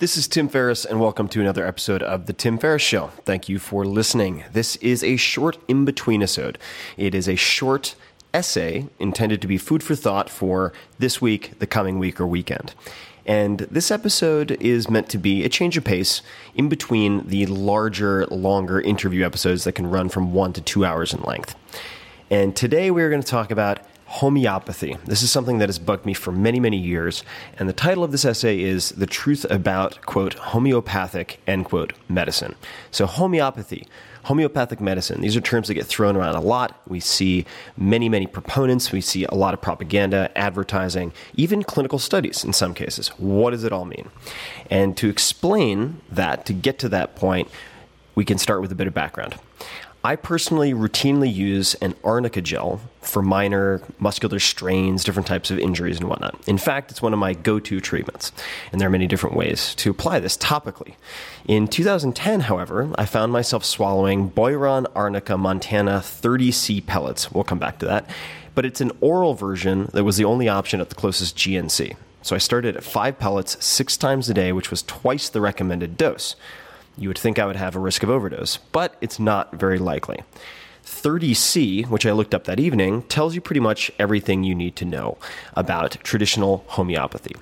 This is Tim Ferriss, and welcome to another episode of The Tim Ferriss Show. Thank you for listening. This is a short in between episode. It is a short essay intended to be food for thought for this week, the coming week, or weekend. And this episode is meant to be a change of pace in between the larger, longer interview episodes that can run from one to two hours in length. And today we're going to talk about homeopathy. This is something that has bugged me for many, many years. And the title of this essay is The Truth About, quote, homeopathic, end quote, medicine. So, homeopathy, homeopathic medicine, these are terms that get thrown around a lot. We see many, many proponents. We see a lot of propaganda, advertising, even clinical studies in some cases. What does it all mean? And to explain that, to get to that point, we can start with a bit of background. I personally routinely use an arnica gel for minor muscular strains, different types of injuries, and whatnot. In fact, it's one of my go to treatments, and there are many different ways to apply this topically. In 2010, however, I found myself swallowing Boiron Arnica Montana 30C pellets. We'll come back to that. But it's an oral version that was the only option at the closest GNC. So I started at five pellets six times a day, which was twice the recommended dose you would think I would have a risk of overdose, but it's not very likely. 30C, which I looked up that evening, tells you pretty much everything you need to know about traditional homeopathy.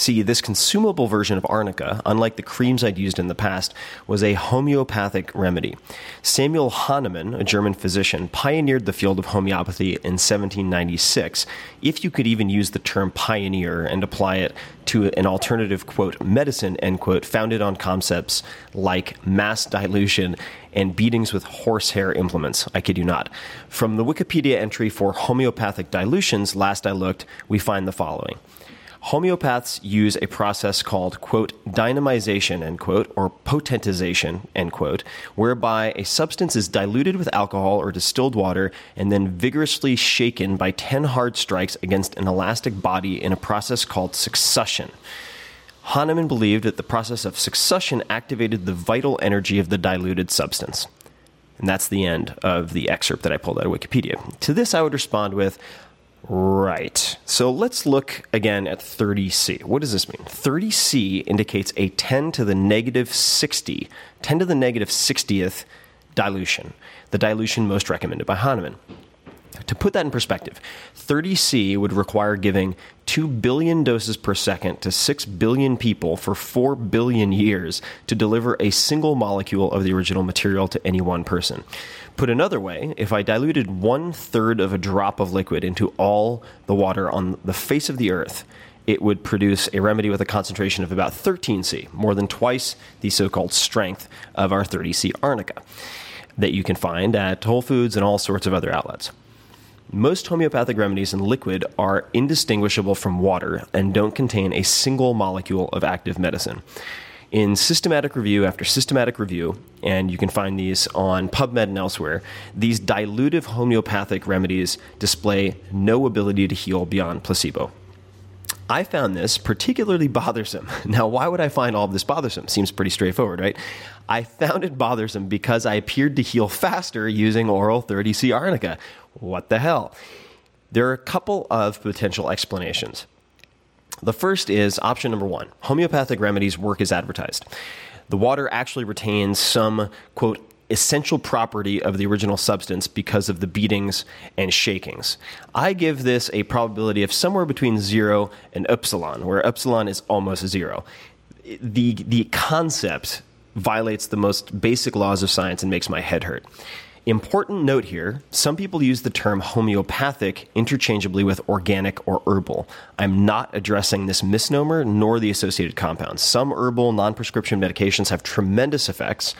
See, this consumable version of arnica, unlike the creams I'd used in the past, was a homeopathic remedy. Samuel Hahnemann, a German physician, pioneered the field of homeopathy in 1796, if you could even use the term pioneer and apply it to an alternative, quote, medicine, end quote, founded on concepts like mass dilution and beatings with horsehair implements. I kid you not. From the Wikipedia entry for homeopathic dilutions, last I looked, we find the following. Homeopaths use a process called, quote, dynamization, end quote, or potentization, end quote, whereby a substance is diluted with alcohol or distilled water and then vigorously shaken by 10 hard strikes against an elastic body in a process called succussion. Hahnemann believed that the process of succussion activated the vital energy of the diluted substance. And that's the end of the excerpt that I pulled out of Wikipedia. To this, I would respond with, Right. So let's look again at 30C. What does this mean? 30C indicates a 10 to the negative 60, 10 to the negative 60th dilution, the dilution most recommended by Hahnemann. To put that in perspective, 30C would require giving 2 billion doses per second to 6 billion people for 4 billion years to deliver a single molecule of the original material to any one person. Put another way, if I diluted one third of a drop of liquid into all the water on the face of the earth, it would produce a remedy with a concentration of about 13C, more than twice the so called strength of our 30C arnica that you can find at Whole Foods and all sorts of other outlets. Most homeopathic remedies in liquid are indistinguishable from water and don't contain a single molecule of active medicine. In systematic review after systematic review, and you can find these on PubMed and elsewhere, these dilutive homeopathic remedies display no ability to heal beyond placebo. I found this particularly bothersome. Now, why would I find all of this bothersome? Seems pretty straightforward, right? I found it bothersome because I appeared to heal faster using oral 30C arnica. What the hell? There are a couple of potential explanations. The first is option number one homeopathic remedies work as advertised. The water actually retains some, quote, essential property of the original substance because of the beatings and shakings. I give this a probability of somewhere between zero and epsilon, where epsilon is almost zero. The, the concept violates the most basic laws of science and makes my head hurt. Important note here some people use the term homeopathic interchangeably with organic or herbal. I'm not addressing this misnomer nor the associated compounds. Some herbal, non prescription medications have tremendous effects.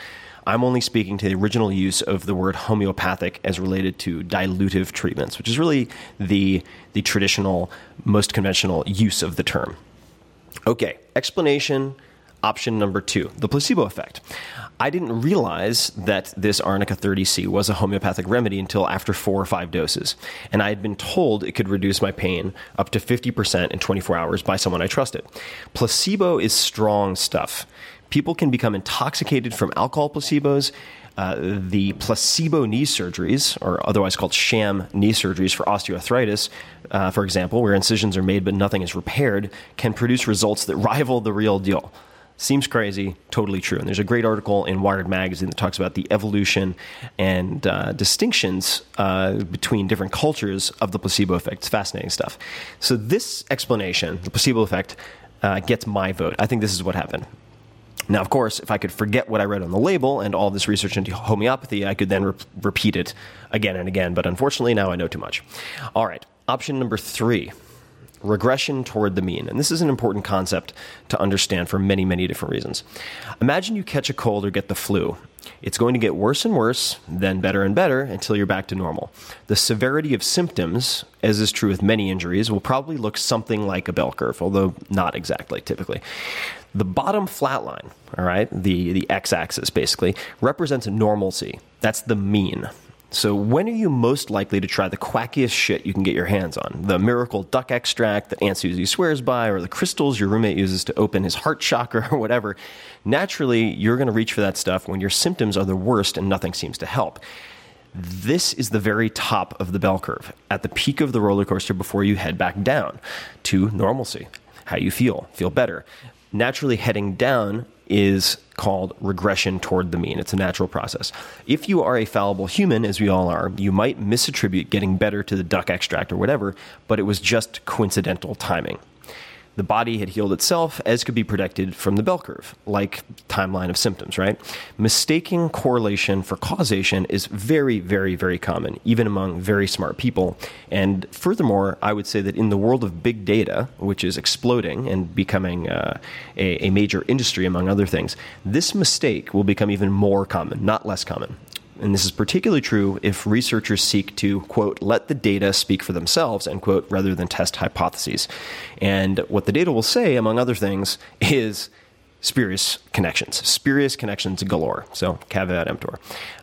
I'm only speaking to the original use of the word homeopathic as related to dilutive treatments, which is really the, the traditional, most conventional use of the term. Okay, explanation option number two, the placebo effect. I didn't realize that this Arnica 30C was a homeopathic remedy until after four or five doses. And I had been told it could reduce my pain up to 50% in 24 hours by someone I trusted. Placebo is strong stuff. People can become intoxicated from alcohol placebos. Uh, the placebo knee surgeries, or otherwise called sham knee surgeries for osteoarthritis, uh, for example, where incisions are made but nothing is repaired, can produce results that rival the real deal. Seems crazy, totally true. And there's a great article in Wired Magazine that talks about the evolution and uh, distinctions uh, between different cultures of the placebo effect. It's fascinating stuff. So, this explanation, the placebo effect, uh, gets my vote. I think this is what happened. Now, of course, if I could forget what I read on the label and all this research into homeopathy, I could then re- repeat it again and again. But unfortunately, now I know too much. All right, option number three regression toward the mean. And this is an important concept to understand for many, many different reasons. Imagine you catch a cold or get the flu. It's going to get worse and worse, then better and better until you're back to normal. The severity of symptoms, as is true with many injuries, will probably look something like a bell curve, although not exactly typically. The bottom flat line, all right, the, the x axis basically, represents normalcy. That's the mean. So, when are you most likely to try the quackiest shit you can get your hands on? The miracle duck extract that Aunt Susie swears by, or the crystals your roommate uses to open his heart chakra, or whatever. Naturally, you're going to reach for that stuff when your symptoms are the worst and nothing seems to help. This is the very top of the bell curve, at the peak of the roller coaster before you head back down to normalcy. How you feel, feel better. Naturally, heading down is called regression toward the mean. It's a natural process. If you are a fallible human, as we all are, you might misattribute getting better to the duck extract or whatever, but it was just coincidental timing the body had healed itself, as could be predicted from the bell curve, like timeline of symptoms, right? Mistaking correlation for causation is very, very, very common, even among very smart people. And furthermore, I would say that in the world of big data, which is exploding and becoming uh, a, a major industry, among other things, this mistake will become even more common, not less common. And this is particularly true if researchers seek to, quote, let the data speak for themselves, end quote, rather than test hypotheses. And what the data will say, among other things, is spurious connections, spurious connections galore. So, caveat emptor.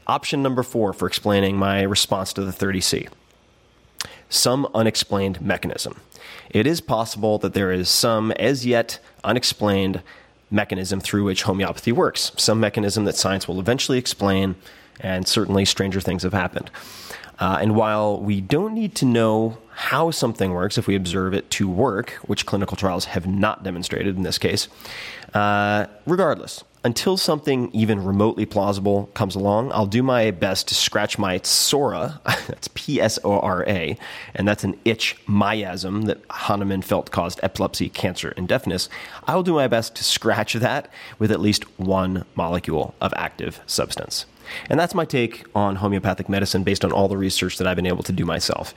Option number four for explaining my response to the 30C some unexplained mechanism. It is possible that there is some as yet unexplained mechanism through which homeopathy works, some mechanism that science will eventually explain and certainly stranger things have happened. Uh, and while we don't need to know how something works if we observe it to work, which clinical trials have not demonstrated in this case, uh, regardless, until something even remotely plausible comes along, I'll do my best to scratch my psora, that's P S O R A, and that's an itch miasm that Hahnemann felt caused epilepsy, cancer, and deafness. I'll do my best to scratch that with at least one molecule of active substance. And that's my take on homeopathic medicine based on all the research that I've been able to do myself.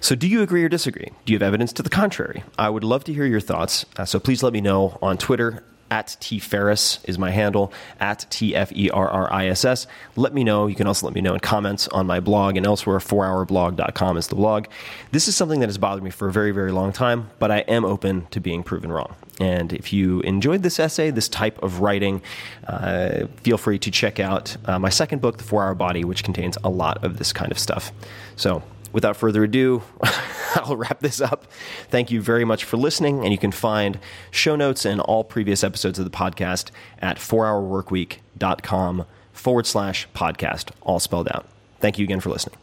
So, do you agree or disagree? Do you have evidence to the contrary? I would love to hear your thoughts. Uh, so, please let me know on Twitter at T Ferriss is my handle, at T F E R R I S S. Let me know. You can also let me know in comments on my blog and elsewhere. 4hourblog.com is the blog. This is something that has bothered me for a very, very long time, but I am open to being proven wrong. And if you enjoyed this essay, this type of writing, uh, feel free to check out uh, my second book, The Four Hour Body, which contains a lot of this kind of stuff. So, without further ado, I'll wrap this up. Thank you very much for listening, and you can find show notes and all previous episodes of the podcast at 4hourworkweek.com forward slash podcast, all spelled out. Thank you again for listening.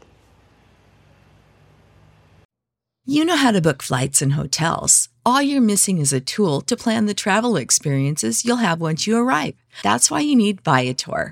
You know how to book flights and hotels. All you're missing is a tool to plan the travel experiences you'll have once you arrive. That's why you need Viator.